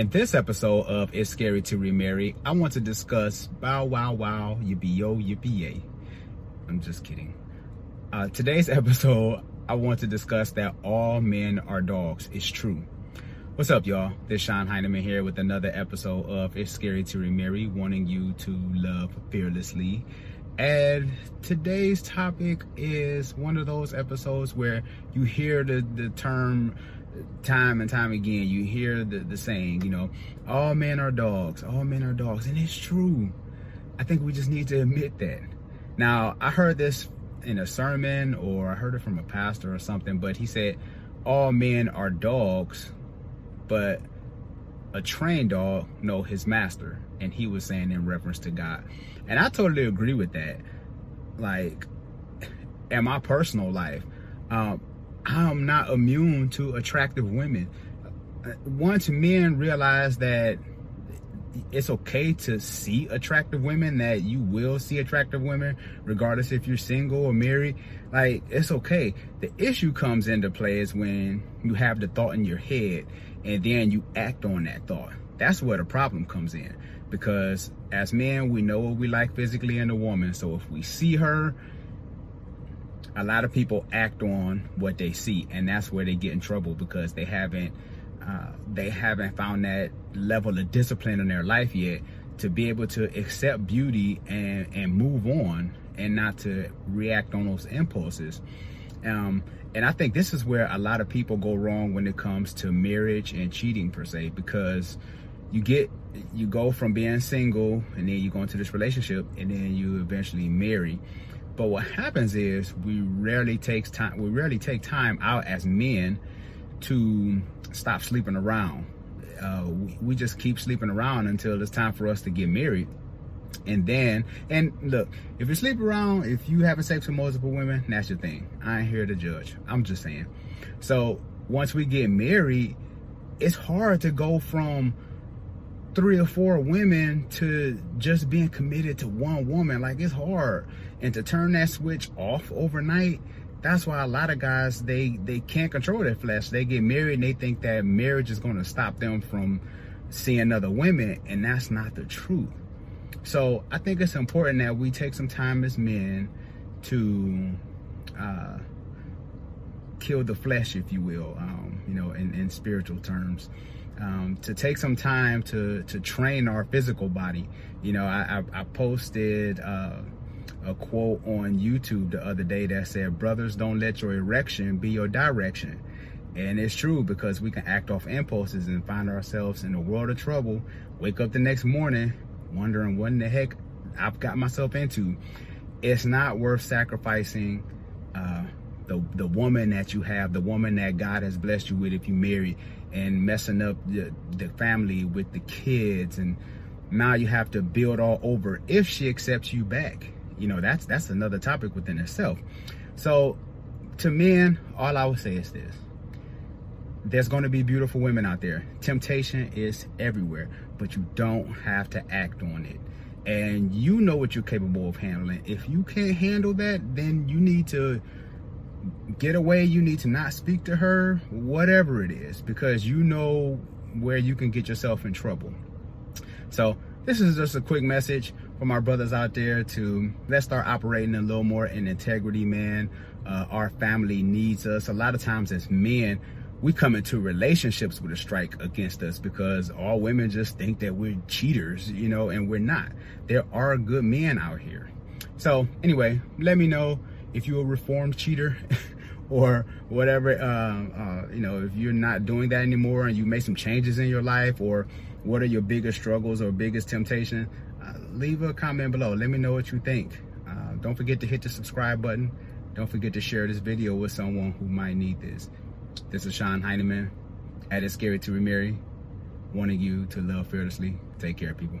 In this episode of It's Scary to Remarry, I want to discuss Bow Wow Wow Yippee Yo Yippee Yay. I'm just kidding. Uh, today's episode, I want to discuss that all men are dogs. It's true. What's up, y'all? This Sean Heineman here with another episode of It's Scary to Remarry, wanting you to love fearlessly. And today's topic is one of those episodes where you hear the, the term time and time again. You hear the, the saying, you know, all men are dogs, all men are dogs. And it's true. I think we just need to admit that. Now, I heard this in a sermon or I heard it from a pastor or something, but he said, all men are dogs, but a trained dog know his master. And he was saying in reference to God. And I totally agree with that. Like, in my personal life, um, I'm not immune to attractive women. Uh, once men realize that it's okay to see attractive women, that you will see attractive women, regardless if you're single or married, like, it's okay. The issue comes into play is when you have the thought in your head and then you act on that thought. That's where the problem comes in because as men, we know what we like physically in a woman. So if we see her, a lot of people act on what they see, and that's where they get in trouble because they haven't uh, they haven't found that level of discipline in their life yet to be able to accept beauty and and move on and not to react on those impulses. Um, and I think this is where a lot of people go wrong when it comes to marriage and cheating per se, because you get you go from being single and then you go into this relationship and then you eventually marry but what happens is we rarely takes time we rarely take time out as men to stop sleeping around. Uh, we, we just keep sleeping around until it's time for us to get married. And then and look if you sleep around if you having sex with multiple women that's your thing. I ain't here to judge. I'm just saying. So once we get married it's hard to go from three or four women to just being committed to one woman. Like it's hard. And to turn that switch off overnight, that's why a lot of guys they they can't control their flesh. They get married and they think that marriage is gonna stop them from seeing other women, and that's not the truth. So I think it's important that we take some time as men to uh, kill the flesh, if you will, um, you know, in, in spiritual terms um, to take some time to to train our physical body. You know, I, I, I posted uh, a quote on YouTube the other day that said, "Brothers, don't let your erection be your direction." And it's true because we can act off impulses and find ourselves in a world of trouble. Wake up the next morning wondering what in the heck I've got myself into. It's not worth sacrificing the the woman that you have, the woman that God has blessed you with if you marry, and messing up the, the family with the kids, and now you have to build all over if she accepts you back. You know, that's that's another topic within itself. So to men, all I would say is this. There's going to be beautiful women out there. Temptation is everywhere, but you don't have to act on it and you know what you're capable of handling. If you can't handle that, then you need to get away, you need to not speak to her, whatever it is, because you know where you can get yourself in trouble. So this is just a quick message from our brothers out there to let's start operating a little more in integrity, man. Uh, our family needs us. A lot of times as men, we come into relationships with a strike against us because all women just think that we're cheaters, you know, and we're not. There are good men out here. So anyway, let me know if you're a reformed cheater or whatever, uh, uh, you know, if you're not doing that anymore and you made some changes in your life or what are your biggest struggles or biggest temptation, uh, leave a comment below. Let me know what you think. Uh, don't forget to hit the subscribe button. Don't forget to share this video with someone who might need this. This is Sean Heineman at It's Scary to Remarry, wanting you to love fearlessly. Take care, people.